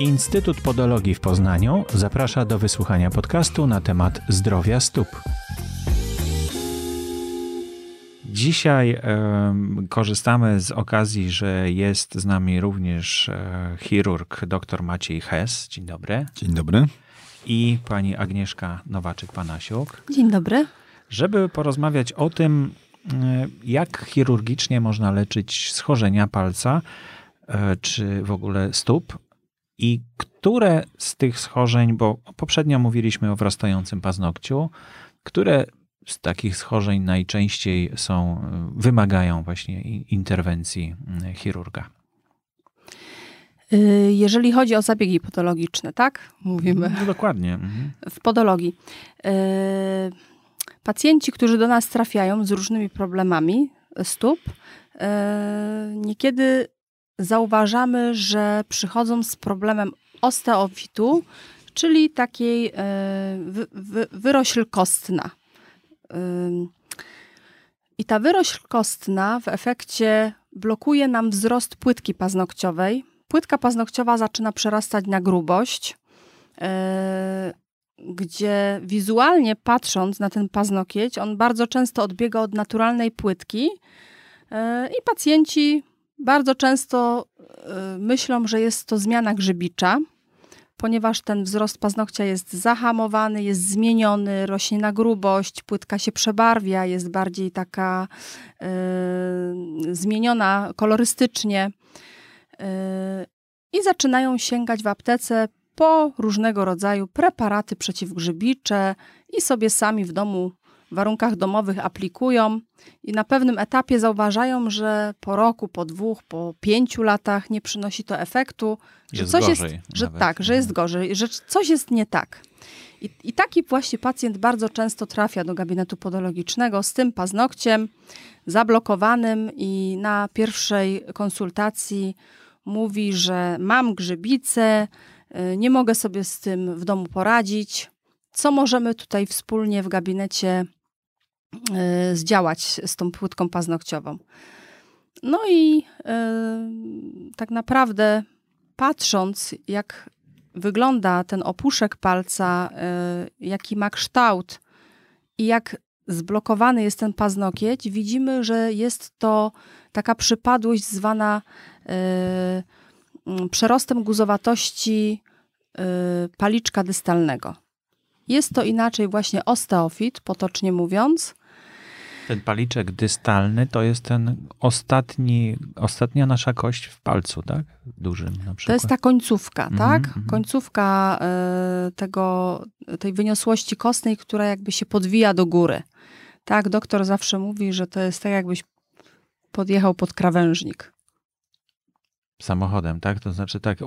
Instytut Podologii w Poznaniu zaprasza do wysłuchania podcastu na temat zdrowia stóp. Dzisiaj korzystamy z okazji, że jest z nami również e, chirurg dr Maciej Hes. Dzień dobry. Dzień dobry. I pani Agnieszka Nowaczyk-Panasiuk. Dzień dobry. Żeby porozmawiać o tym, e, jak chirurgicznie można leczyć schorzenia palca, e, czy w ogóle stóp i które z tych schorzeń, bo poprzednio mówiliśmy o wrastającym paznokciu, które z takich schorzeń najczęściej są, wymagają właśnie interwencji mm, chirurga? Y, jeżeli chodzi o zabiegi podologiczne, tak? Mówimy. No dokładnie. Mhm. W podologii. Y, pacjenci, którzy do nas trafiają z różnymi problemami stóp, y, niekiedy zauważamy, że przychodzą z problemem osteofitu, czyli takiej wy, wy, wyrośl kostna. I ta wyrośl kostna w efekcie blokuje nam wzrost płytki paznokciowej. Płytka paznokciowa zaczyna przerastać na grubość, e, gdzie wizualnie patrząc na ten paznokieć, on bardzo często odbiega od naturalnej płytki e, i pacjenci bardzo często e, myślą, że jest to zmiana grzybicza ponieważ ten wzrost paznokcia jest zahamowany, jest zmieniony, rośnie na grubość, płytka się przebarwia, jest bardziej taka y, zmieniona kolorystycznie. Y, I zaczynają sięgać w aptece po różnego rodzaju preparaty przeciwgrzybicze i sobie sami w domu warunkach domowych aplikują i na pewnym etapie zauważają, że po roku, po dwóch, po pięciu latach nie przynosi to efektu, że jest coś gorzej jest, że tak, że jest gorzej, że coś jest nie tak. I, I taki właśnie pacjent bardzo często trafia do gabinetu podologicznego z tym paznokciem zablokowanym i na pierwszej konsultacji mówi, że mam grzybicę, y, nie mogę sobie z tym w domu poradzić. Co możemy tutaj wspólnie w gabinecie zdziałać z tą płytką paznokciową. No i y, tak naprawdę patrząc, jak wygląda ten opuszek palca, y, jaki ma kształt i jak zblokowany jest ten paznokieć, widzimy, że jest to taka przypadłość zwana przerostem guzowatości paliczka dystalnego. Jest to inaczej właśnie osteofit, potocznie mówiąc. Ten paliczek dystalny to jest ten ostatni, ostatnia nasza kość w palcu, tak? Dużym na przykład. To jest ta końcówka, -hmm, tak? Mm -hmm. Końcówka y, tego, tej wyniosłości kostnej, która jakby się podwija do góry. Tak, doktor zawsze mówi, że to jest tak jakbyś podjechał pod krawężnik. Samochodem, tak? To znaczy tak,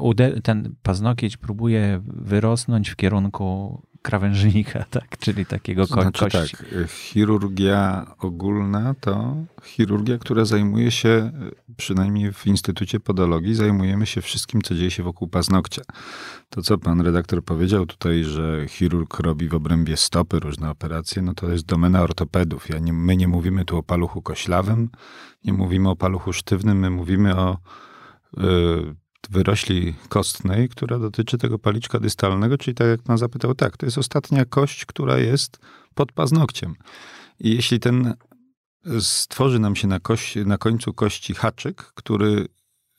ten paznokieć próbuje wyrosnąć w kierunku krawężnika, tak? czyli takiego ko znaczy, kości. Tak, chirurgia ogólna to chirurgia, która zajmuje się, przynajmniej w Instytucie Podologii, zajmujemy się wszystkim, co dzieje się wokół paznokcia. To, co pan redaktor powiedział tutaj, że chirurg robi w obrębie stopy różne operacje, no to jest domena ortopedów. Ja nie, my nie mówimy tu o paluchu koślawym, nie mówimy o paluchu sztywnym, my mówimy o y, wyrośli kostnej, która dotyczy tego paliczka dystalnego, czyli tak jak pan zapytał, tak, to jest ostatnia kość, która jest pod paznokciem. I jeśli ten stworzy nam się na, kości, na końcu kości haczyk, który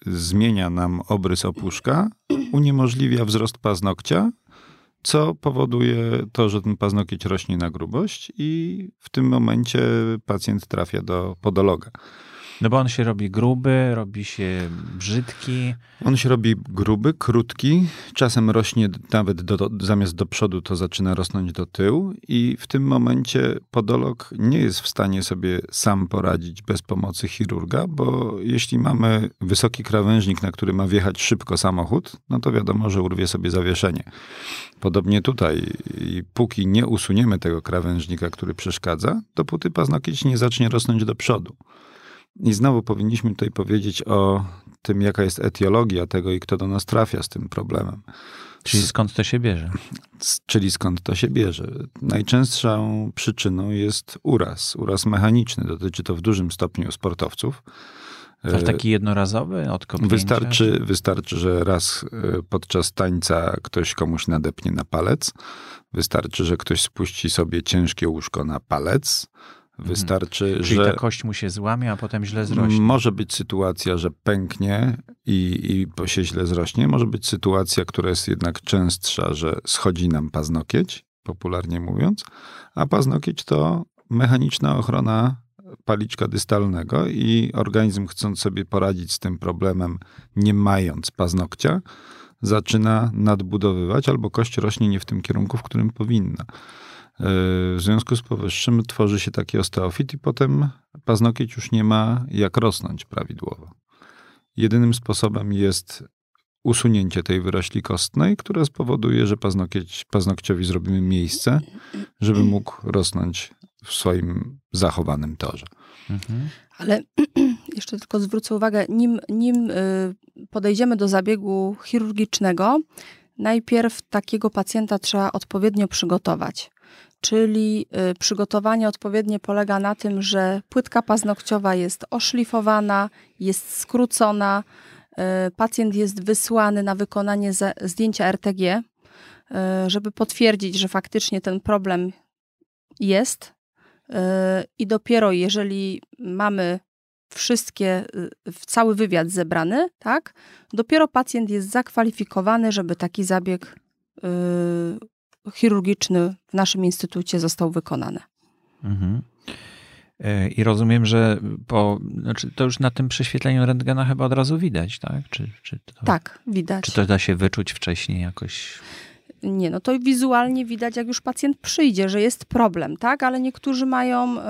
zmienia nam obrys opuszka, uniemożliwia wzrost paznokcia, co powoduje to, że ten paznokieć rośnie na grubość i w tym momencie pacjent trafia do podologa. No bo on się robi gruby, robi się brzydki. On się robi gruby, krótki, czasem rośnie nawet do, do, zamiast do przodu, to zaczyna rosnąć do tyłu i w tym momencie podolog nie jest w stanie sobie sam poradzić bez pomocy chirurga, bo jeśli mamy wysoki krawężnik, na który ma wjechać szybko samochód, no to wiadomo, że urwie sobie zawieszenie. Podobnie tutaj, i póki nie usuniemy tego krawężnika, który przeszkadza, dopóty paznokieć nie zacznie rosnąć do przodu. I znowu powinniśmy tutaj powiedzieć o tym, jaka jest etiologia tego i kto do nas trafia z tym problemem. Czyli skąd to się bierze? Czyli skąd to się bierze? Najczęstszą przyczyną jest uraz, uraz mechaniczny. Dotyczy to w dużym stopniu sportowców. To taki jednorazowy od kopnięcia? Wystarczy, wystarczy, że raz podczas tańca ktoś komuś nadepnie na palec. Wystarczy, że ktoś spuści sobie ciężkie łóżko na palec. Mhm. Wystarczy, Czyli że. ta kość mu się złamie, a potem źle zrośnie. Może być sytuacja, że pęknie i, i się źle zrośnie. Może być sytuacja, która jest jednak częstsza, że schodzi nam paznokieć, popularnie mówiąc, a paznokieć to mechaniczna ochrona paliczka dystalnego i organizm chcąc sobie poradzić z tym problemem, nie mając paznokcia, zaczyna nadbudowywać albo kość rośnie nie w tym kierunku, w którym powinna. W związku z powyższym tworzy się taki osteofit i potem paznokieć już nie ma jak rosnąć prawidłowo. Jedynym sposobem jest usunięcie tej wyrośli kostnej, która spowoduje, że paznokieć, paznokciowi zrobimy miejsce, żeby mógł rosnąć w swoim zachowanym torze. Mhm. Ale jeszcze tylko zwrócę uwagę, nim, nim y, podejdziemy do zabiegu chirurgicznego, najpierw takiego pacjenta trzeba odpowiednio przygotować. Czyli y, przygotowanie odpowiednie polega na tym, że płytka paznokciowa jest oszlifowana, jest skrócona, y, pacjent jest wysłany na wykonanie zdjęcia RTG, żeby potwierdzić, że faktycznie ten problem jest, i dopiero jeżeli mamy wszystkie, y, cały wywiad zebrany, tak, dopiero pacjent jest zakwalifikowany, żeby taki zabieg y, chirurgiczny w naszym instytucie został wykonany. Mhm. E, I rozumiem, że po, znaczy to już na tym prześwietleniu rentgena chyba od razu widać, tak? Czy, czy to, tak, widać. Czy to da się wyczuć wcześniej jakoś? Nie, no to wizualnie widać, jak już pacjent przyjdzie, że jest problem, tak? Ale niektórzy mają y,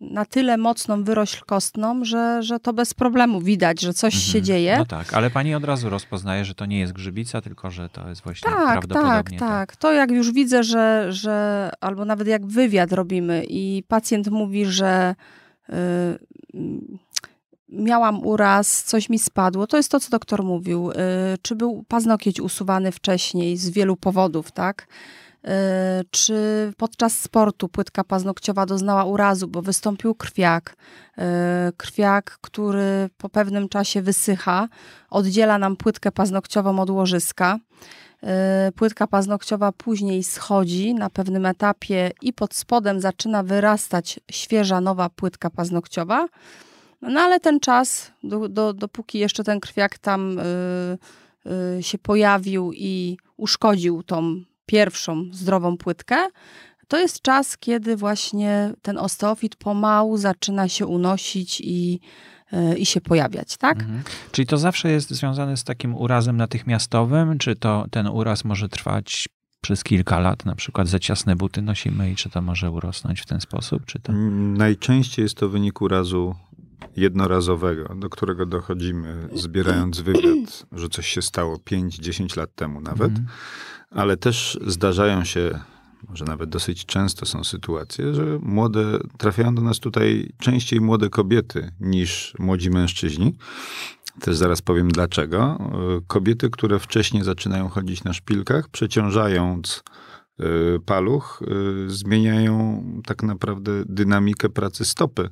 na tyle mocną wyrośl kostną, że, że to bez problemu widać, że coś mhm. się dzieje. No tak, ale pani od razu rozpoznaje, że to nie jest grzybica, tylko że to jest właśnie tak, prawdopodobnie. Tak, tak, tak. To jak już widzę, że, że albo nawet jak wywiad robimy i pacjent mówi, że. Y, miałam uraz, coś mi spadło. To jest to, co doktor mówił. Y, czy był paznokieć usuwany wcześniej z wielu powodów, tak? Y, czy podczas sportu płytka paznokciowa doznała urazu, bo wystąpił krwiak. Y, krwiak, który po pewnym czasie wysycha, oddziela nam płytkę paznokciową od łożyska. Płytka paznokciowa później schodzi na pewnym etapie i pod spodem zaczyna wyrastać świeża, nowa płytka paznokciowa. No ale ten czas, do, do, dopóki jeszcze ten krwiak tam y, y, się pojawił i uszkodził tą pierwszą zdrową płytkę, to jest czas, kiedy właśnie ten osteofit pomału zaczyna się unosić i, y, i się pojawiać, tak? Mhm. Czyli to zawsze jest związane z takim urazem natychmiastowym, czy to ten uraz może trwać przez kilka lat, na przykład za ciasne buty nosimy i czy to może urosnąć w ten sposób? Czy to... Najczęściej jest to wynik urazu jednorazowego, do którego dochodzimy, zbierając wywiad, że coś się stało 5-10 lat temu nawet, mm. ale też zdarzają się, może nawet dosyć często są sytuacje, że młode, trafiają do nas tutaj częściej młode kobiety niż młodzi mężczyźni. Też zaraz powiem dlaczego. Kobiety, które wcześniej zaczynają chodzić na szpilkach, przeciążając y, paluch, y, zmieniają tak naprawdę dynamikę pracy stopy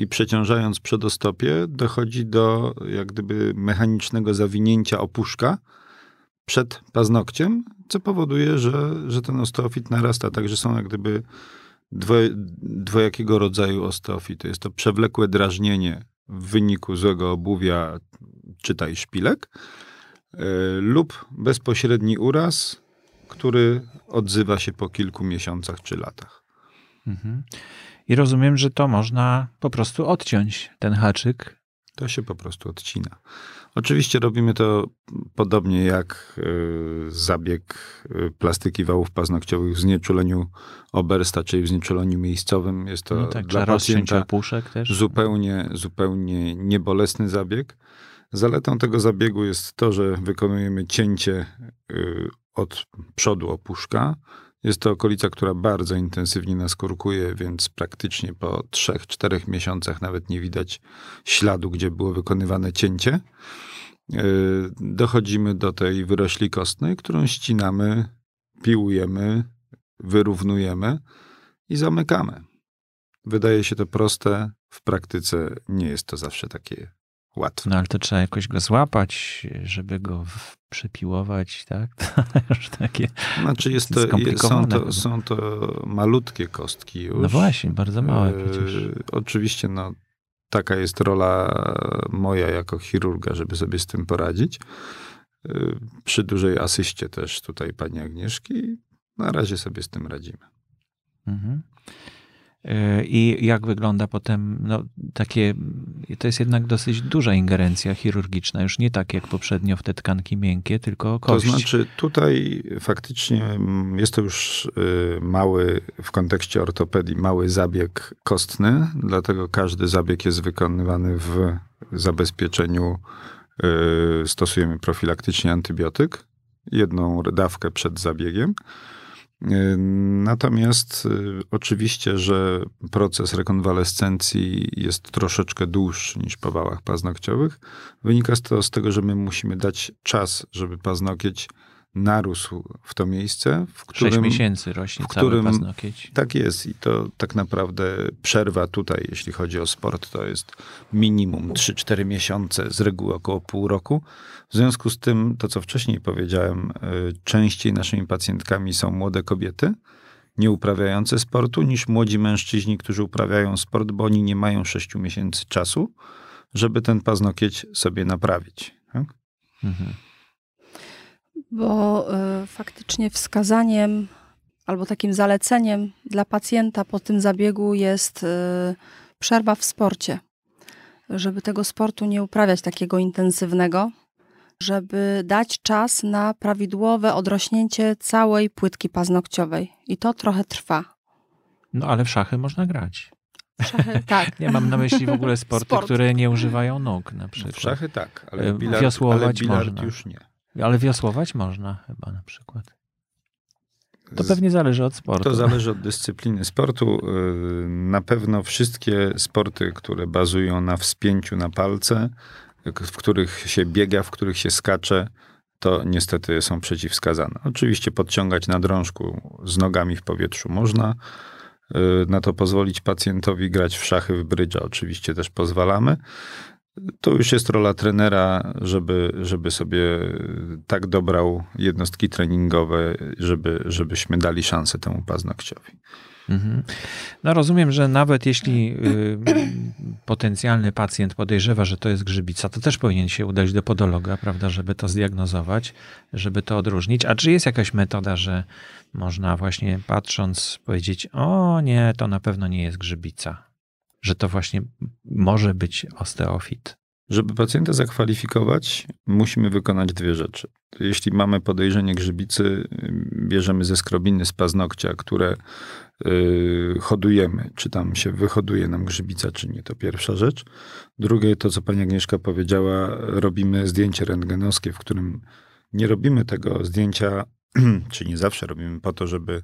i przeciążając przedostopie dochodzi do jak gdyby mechanicznego zawinięcia opuszka przed paznokciem, co powoduje, że, że ten osteofit narasta. Także są jak gdyby dwoje, dwojakiego rodzaju osteofity. Jest to przewlekłe drażnienie w wyniku złego obuwia, czytaj szpilek, yy, lub bezpośredni uraz, który odzywa się po kilku miesiącach czy latach. Mhm. I rozumiem, że to można po prostu odciąć, ten haczyk. To się po prostu odcina. Oczywiście robimy to podobnie jak y, zabieg y, plastyki wałów paznokciowych w znieczuleniu obersta, czyli w znieczuleniu miejscowym. Jest to no tak, dla pacjenta też. Zupełnie, zupełnie niebolesny zabieg. Zaletą tego zabiegu jest to, że wykonujemy cięcie y, od przodu opuszka, jest to okolica, która bardzo intensywnie naskórkuje, więc praktycznie po 3-4 miesiącach nawet nie widać śladu, gdzie było wykonywane cięcie. E, dochodzimy do tej wyrośli kostnej, którą ścinamy, piłujemy, wyrównujemy i zamykamy. Wydaje się to proste, w praktyce nie jest to zawsze takie łatwe. No ale to trzeba jakoś go złapać, żeby go przepiłować, tak? To już takie... Znaczy jest to, są, to, są to malutkie kostki już. No właśnie, bardzo małe E, przecież. Oczywiście, no, taka jest rola moja jako chirurga, żeby sobie z tym poradzić. E, Przy dużej asyście też tutaj pani Agnieszki. Na razie sobie z tym radzimy. Mhm. E, I jak wygląda potem, no takie, to jest jednak dosyć duża ingerencja chirurgiczna, już nie tak jak poprzednio w te tkanki miękkie, tylko kość. To znaczy tutaj faktycznie mm, jest to już y, mały, w kontekście ortopedii, mały zabieg kostny, dlatego każdy zabieg jest wykonywany w zabezpieczeniu. y, Stosujemy profilaktycznie antybiotyk, jedną dawkę przed zabiegiem. Y, Natomiast y, oczywiście, że proces rekonwalescencji jest troszeczkę dłuższy niż po wałach paznokciowych. Wynika to z tego, że my musimy dać czas, żeby paznokieć narósł w to miejsce, w którym... miesięcy rośnie w cały którym- paznokieć. Tak jest i to tak naprawdę przerwa tutaj, jeśli chodzi o sport, to jest minimum 3-4 miesiące, z reguły około pół roku. W związku z tym, to co wcześniej powiedziałem, y, częściej naszymi pacjentkami są młode kobiety, nie uprawiające sportu, niż młodzi mężczyźni, którzy uprawiają sport, bo oni nie mają 6 miesięcy czasu, żeby ten paznokieć sobie naprawić. Tak? Mhm. Bo y, faktycznie wskazaniem albo takim zaleceniem dla pacjenta po tym zabiegu jest y, przerwa w sporcie. Żeby tego sportu nie uprawiać takiego intensywnego, żeby dać czas na prawidłowe odrośnięcie całej płytki paznokciowej. I to trochę trwa. No ale w szachy można grać. Szachy, tak. Nie mam na myśli w ogóle sporty, Sport. które nie używają nóg na przykład. W szachy tak, ale bilard, wiosłować ale bilard można. już nie. Ale wiosłować można chyba na przykład. To pewnie zależy od sportu. To zależy od dyscypliny sportu. Yy, Na pewno wszystkie sporty, które bazują na wspięciu na palce, w których się biega, w których się skacze, to niestety są przeciwwskazane. Oczywiście podciągać na drążku z nogami w powietrzu można. Yy, Na to pozwolić pacjentowi grać w szachy, w brydża oczywiście też pozwalamy. To już jest rola trenera, żeby, żeby sobie tak dobrał jednostki treningowe, żeby, żebyśmy dali szansę temu paznokciowi. Mhm. No rozumiem, że nawet jeśli y, potencjalny pacjent podejrzewa, że to jest grzybica, to też powinien się udać do podologa, prawda, żeby to zdiagnozować, żeby to odróżnić. A czy jest jakaś metoda, że można właśnie patrząc powiedzieć, o nie, to na pewno nie jest grzybica, że to właśnie może być osteofit. Żeby pacjenta zakwalifikować, musimy wykonać dwie rzeczy. Jeśli mamy podejrzenie grzybicy, bierzemy ze skrobiny z paznokcia, które y, hodujemy, czy tam się wyhoduje nam grzybica, czy nie, to pierwsza rzecz. Drugie, to co pani Agnieszka powiedziała, robimy zdjęcie rentgenowskie, w którym nie robimy tego zdjęcia, czy nie zawsze robimy po to, żeby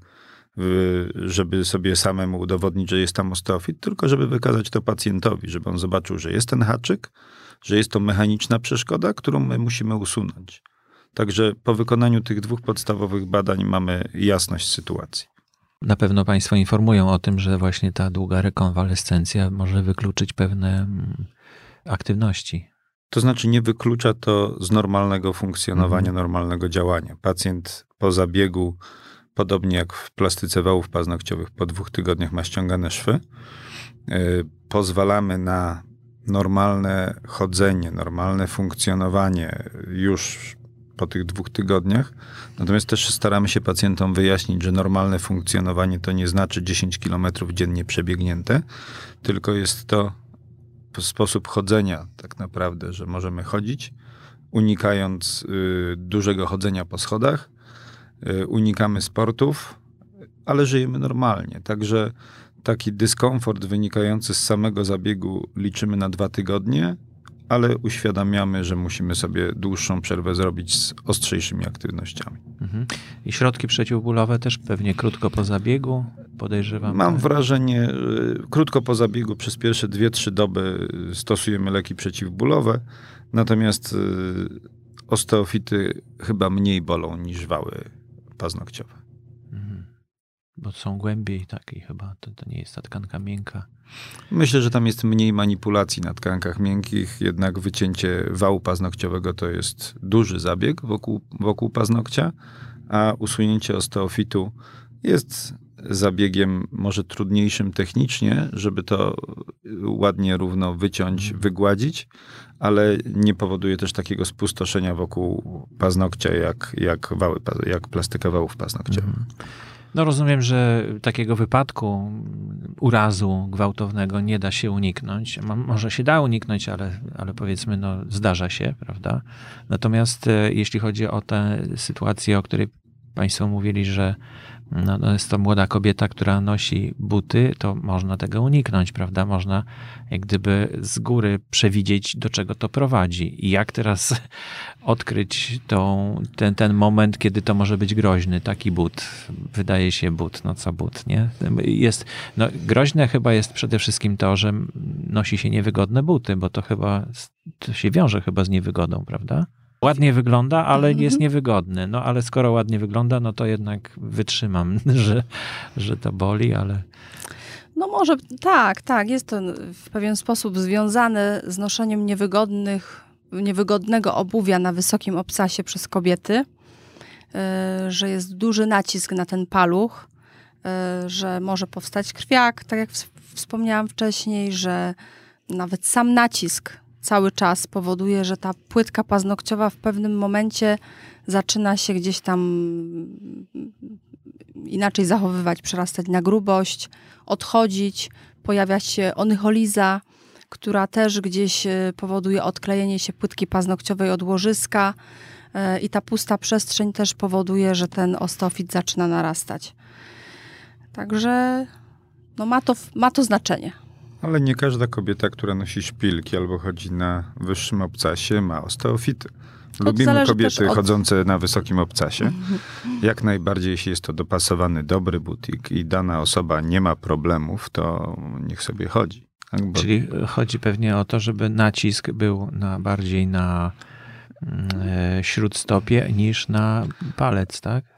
żeby sobie samemu udowodnić, że jest tam osteofit, tylko żeby wykazać to pacjentowi, żeby on zobaczył, że jest ten haczyk, że jest to mechaniczna przeszkoda, którą my musimy usunąć. Także po wykonaniu tych dwóch podstawowych badań mamy jasność sytuacji. Na pewno Państwo informują o tym, że właśnie ta długa rekonwalescencja może wykluczyć pewne mm, aktywności. To znaczy nie wyklucza to z normalnego funkcjonowania, Mhm. normalnego działania. Pacjent po zabiegu, podobnie jak w plastyce wałów paznokciowych, po dwóch tygodniach ma ściągane szwy. Yy, Pozwalamy na normalne chodzenie, normalne funkcjonowanie już po tych dwóch tygodniach. Natomiast też staramy się pacjentom wyjaśnić, że normalne funkcjonowanie to nie znaczy 10 km dziennie przebiegnięte, tylko jest to sposób chodzenia tak naprawdę, że możemy chodzić, unikając y, dużego chodzenia po schodach, y, unikamy sportów, ale żyjemy normalnie. Także taki dyskomfort wynikający z samego zabiegu liczymy na dwa tygodnie, ale uświadamiamy, że musimy sobie dłuższą przerwę zrobić z ostrzejszymi aktywnościami. Mhm. I środki przeciwbólowe też pewnie krótko po zabiegu, podejrzewam. Mam tak? wrażenie, y, krótko po zabiegu przez pierwsze 2-3 doby y, stosujemy leki przeciwbólowe, natomiast y, osteofity chyba mniej bolą niż wały paznokciowe. Mhm. bo są głębiej takiej chyba, to, to nie jest ta tkanka miękka. Myślę, że tam jest mniej manipulacji na tkankach miękkich, jednak wycięcie wału paznokciowego to jest duży zabieg wokół, wokół paznokcia, a usunięcie osteofitu jest zabiegiem może trudniejszym technicznie, żeby to ładnie, równo wyciąć, mhm. wygładzić, ale nie powoduje też takiego spustoszenia wokół paznokcia, jak, jak, wały, jak plastyka wałów paznokciowych. Mhm. No rozumiem, że takiego wypadku, urazu gwałtownego nie da się uniknąć. Może się da uniknąć, ale, ale powiedzmy, no, zdarza się, prawda? Natomiast e, jeśli chodzi o tę sytuację, o której Państwo mówili, że no, no jest to młoda kobieta, która nosi buty, to można tego uniknąć, prawda? Można jak gdyby z góry przewidzieć, do czego to prowadzi. I jak teraz odkryć tą, ten, ten moment, kiedy to może być groźny, taki but. Wydaje się but, no co but, nie? Jest, no, groźne chyba jest przede wszystkim to, że nosi się niewygodne buty, bo to chyba, to się wiąże chyba z niewygodą, prawda? Ładnie wygląda, ale mhm. jest niewygodny. No ale skoro ładnie wygląda, no to jednak wytrzymam, że, że to boli, ale... No może tak, tak. Jest to w pewien sposób związane z noszeniem niewygodnych, niewygodnego obuwia na wysokim obcasie przez kobiety, e, że jest duży nacisk na ten paluch, e, że może powstać krwiak, tak jak wspomniałam wcześniej, że nawet sam nacisk cały czas powoduje, że ta płytka paznokciowa w pewnym momencie zaczyna się gdzieś tam inaczej zachowywać, przerastać na grubość, odchodzić, pojawia się onycholiza, która też gdzieś e, powoduje odklejenie się płytki paznokciowej od łożyska e, i ta pusta przestrzeń też powoduje, że ten ostofit zaczyna narastać. Także no ma, to, ma to znaczenie. Ale nie każda kobieta, która nosi szpilki albo chodzi na wyższym obcasie, ma osteofity. Lubimy kobiety od... chodzące na wysokim obcasie. Mhm. Jak najbardziej, jeśli jest to dopasowany, dobry butik i dana osoba nie ma problemów, to niech sobie chodzi. Tak? Bo... Czyli chodzi pewnie o to, żeby nacisk był na, bardziej na mm, e, śródstopie niż na palec, tak?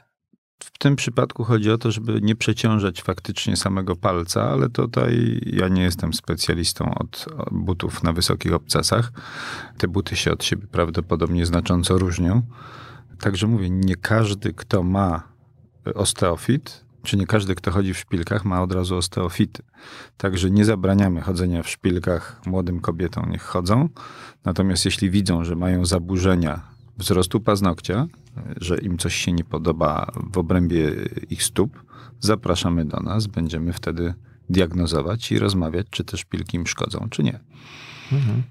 W tym przypadku chodzi o to, żeby nie przeciążać faktycznie samego palca, ale tutaj ja nie jestem specjalistą od butów na wysokich obcasach. Te buty się od siebie prawdopodobnie znacząco różnią. Także mówię, nie każdy, kto ma osteofit, czy nie każdy, kto chodzi w szpilkach, ma od razu osteofity. Także nie zabraniamy chodzenia w szpilkach młodym kobietom, niech chodzą. Natomiast jeśli widzą, że mają zaburzenia wzrostu paznokcia, że im coś się nie podoba w obrębie ich stóp, zapraszamy do nas. Będziemy wtedy diagnozować i rozmawiać, czy te szpilki im szkodzą, czy nie. Mhm.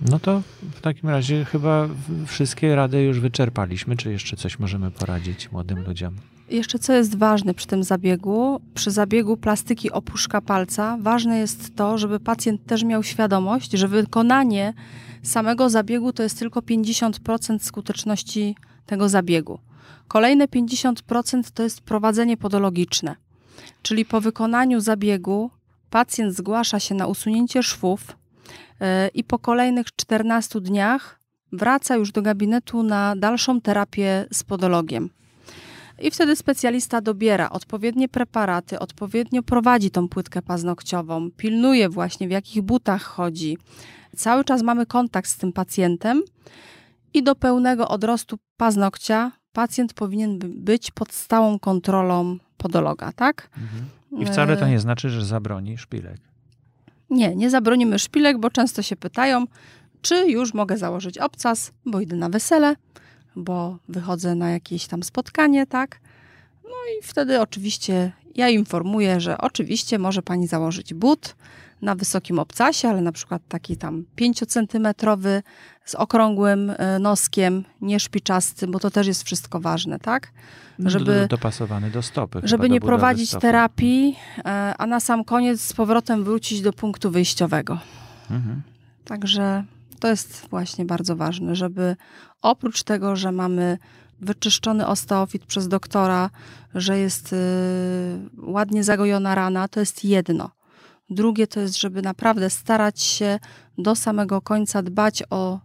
No to w takim razie chyba wszystkie rady już wyczerpaliśmy. Czy jeszcze coś możemy poradzić młodym ludziom? Jeszcze co jest ważne przy tym zabiegu? Przy zabiegu plastyki opuszka palca ważne jest to, żeby pacjent też miał świadomość, że wykonanie samego zabiegu to jest tylko 50% skuteczności tego zabiegu. Kolejne 50% to jest prowadzenie podologiczne, czyli po wykonaniu zabiegu pacjent zgłasza się na usunięcie szwów yy, i po kolejnych 14 dniach wraca już do gabinetu na dalszą terapię z podologiem. I wtedy specjalista dobiera odpowiednie preparaty, odpowiednio prowadzi tą płytkę paznokciową, pilnuje właśnie w jakich butach chodzi, Cały czas mamy kontakt z tym pacjentem i do pełnego odrostu paznokcia pacjent powinien być pod stałą kontrolą podologa, tak? Mhm. I wcale to nie znaczy, że zabroni szpilek. Nie, nie zabronimy szpilek, bo często się pytają, czy już mogę założyć obcas, bo idę na wesele, bo wychodzę na jakieś tam spotkanie, tak? No i wtedy oczywiście ja informuję, że oczywiście może pani założyć but, na wysokim obcasie, ale na przykład taki tam 5-centymetrowy z okrągłym e, noskiem, nie szpiczasty, bo to też jest wszystko ważne, tak? No, żeby, dopasowany do stopy. Żeby nie prowadzić stopy. terapii, e, a na sam koniec z powrotem wrócić do punktu wyjściowego. Mhm. Także to jest właśnie bardzo ważne, żeby oprócz tego, że mamy wyczyszczony osteofit przez doktora, że jest y, ładnie zagojona rana, to jest jedno. Drugie to jest, żeby naprawdę starać się do samego końca dbać o,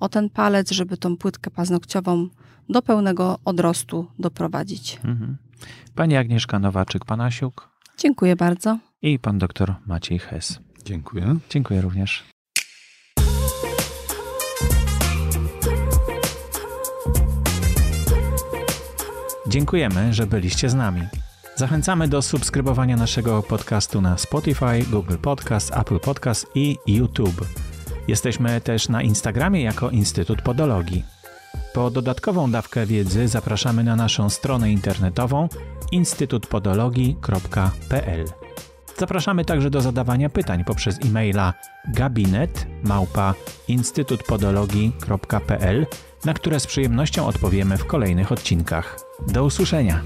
o ten palec, żeby tą płytkę paznokciową do pełnego odrostu doprowadzić. Mhm. Pani Agnieszka Nowaczyk-Panasiuk Dziękuję bardzo. i pan doktor Maciej Hes. Dziękuję. Dziękuję również. Dziękujemy, że byliście z nami. Zachęcamy do subskrybowania naszego podcastu na Spotify, Google Podcast, Apple Podcast i YouTube. Jesteśmy też na Instagramie jako Instytut Podologii. Po dodatkową dawkę wiedzy zapraszamy na naszą stronę internetową instytutpodologii.pl. Zapraszamy także do zadawania pytań poprzez e-maila gabinet małpa na które z przyjemnością odpowiemy w kolejnych odcinkach. Do usłyszenia!